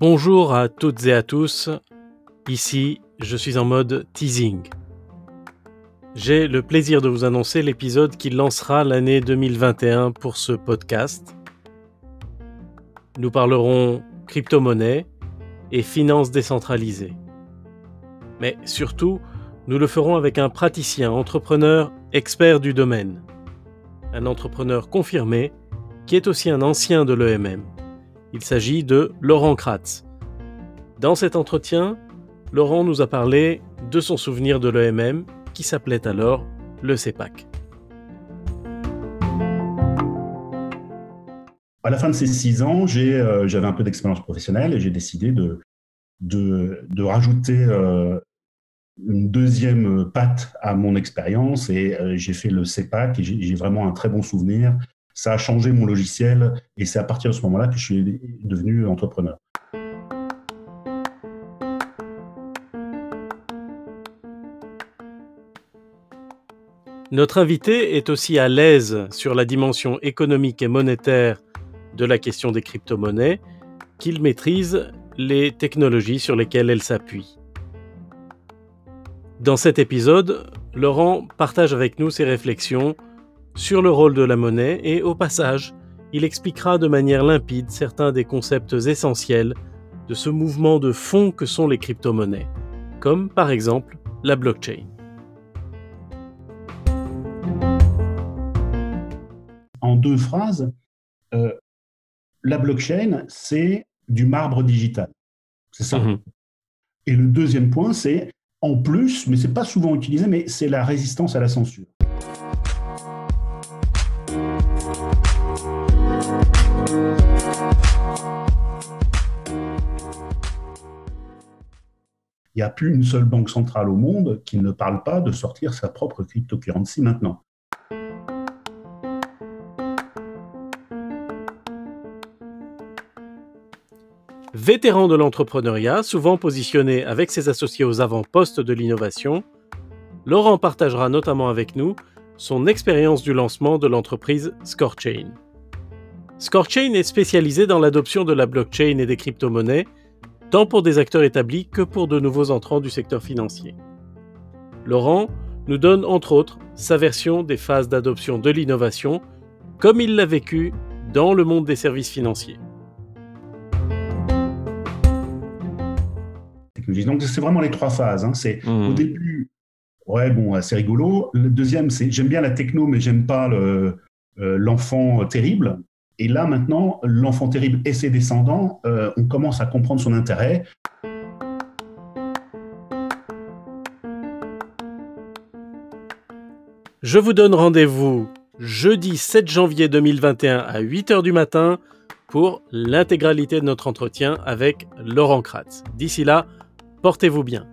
Bonjour à toutes et à tous, ici je suis en mode teasing. J'ai le plaisir de vous annoncer l'épisode qui lancera l'année 2021 pour ce podcast. Nous parlerons crypto-monnaie et finances décentralisées. Mais surtout, nous le ferons avec un praticien, entrepreneur, expert du domaine. Un entrepreneur confirmé qui est aussi un ancien de l'EMM. Il s'agit de Laurent Kratz. Dans cet entretien, Laurent nous a parlé de son souvenir de l'EMM qui s'appelait alors le CEPAC. À la fin de ces six ans, euh, j'avais un peu d'expérience professionnelle et j'ai décidé de, rajouter euh, une deuxième patte à mon expérience et euh, j'ai fait le CEPAC et j'ai vraiment un très bon souvenir ça a changé mon logiciel et c'est à partir de ce moment-là que je suis devenu entrepreneur. Notre invité est aussi à l'aise sur la dimension économique et monétaire de la question des crypto-monnaies qu'il maîtrise les technologies sur lesquelles elle s'appuie. Dans cet épisode, Laurent partage avec nous ses réflexions sur le rôle de la monnaie et au passage, il expliquera de manière limpide certains des concepts essentiels de ce mouvement de fond que sont les crypto-monnaies, comme par exemple la blockchain. En deux phrases, euh, la blockchain, c'est du marbre digital. C'est ça. Mhm. Et le deuxième point, c'est en plus, mais ce n'est pas souvent utilisé, mais c'est la résistance à la censure. Il n'y a plus une seule banque centrale au monde qui ne parle pas de sortir sa propre cryptocurrency maintenant. Vétéran de l'entrepreneuriat, souvent positionné avec ses associés aux avant-postes de l'innovation, Laurent partagera notamment avec nous son expérience du lancement de l'entreprise ScoreChain. ScoreChain est spécialisé dans l'adoption de la blockchain et des crypto-monnaies tant pour des acteurs établis que pour de nouveaux entrants du secteur financier. Laurent nous donne entre autres sa version des phases d'adoption de l'innovation, comme il l'a vécu dans le monde des services financiers. Donc c'est vraiment les trois phases. Hein. C'est au mmh. début, ouais bon, c'est rigolo. Le deuxième, c'est j'aime bien la techno, mais j'aime pas euh, l'enfant terrible. Et là, maintenant, l'enfant terrible et ses descendants, euh, on commence à comprendre son intérêt. Je vous donne rendez-vous jeudi 7 janvier 2021 à 8h du matin pour l'intégralité de notre entretien avec Laurent Kratz. D'ici là, portez-vous bien.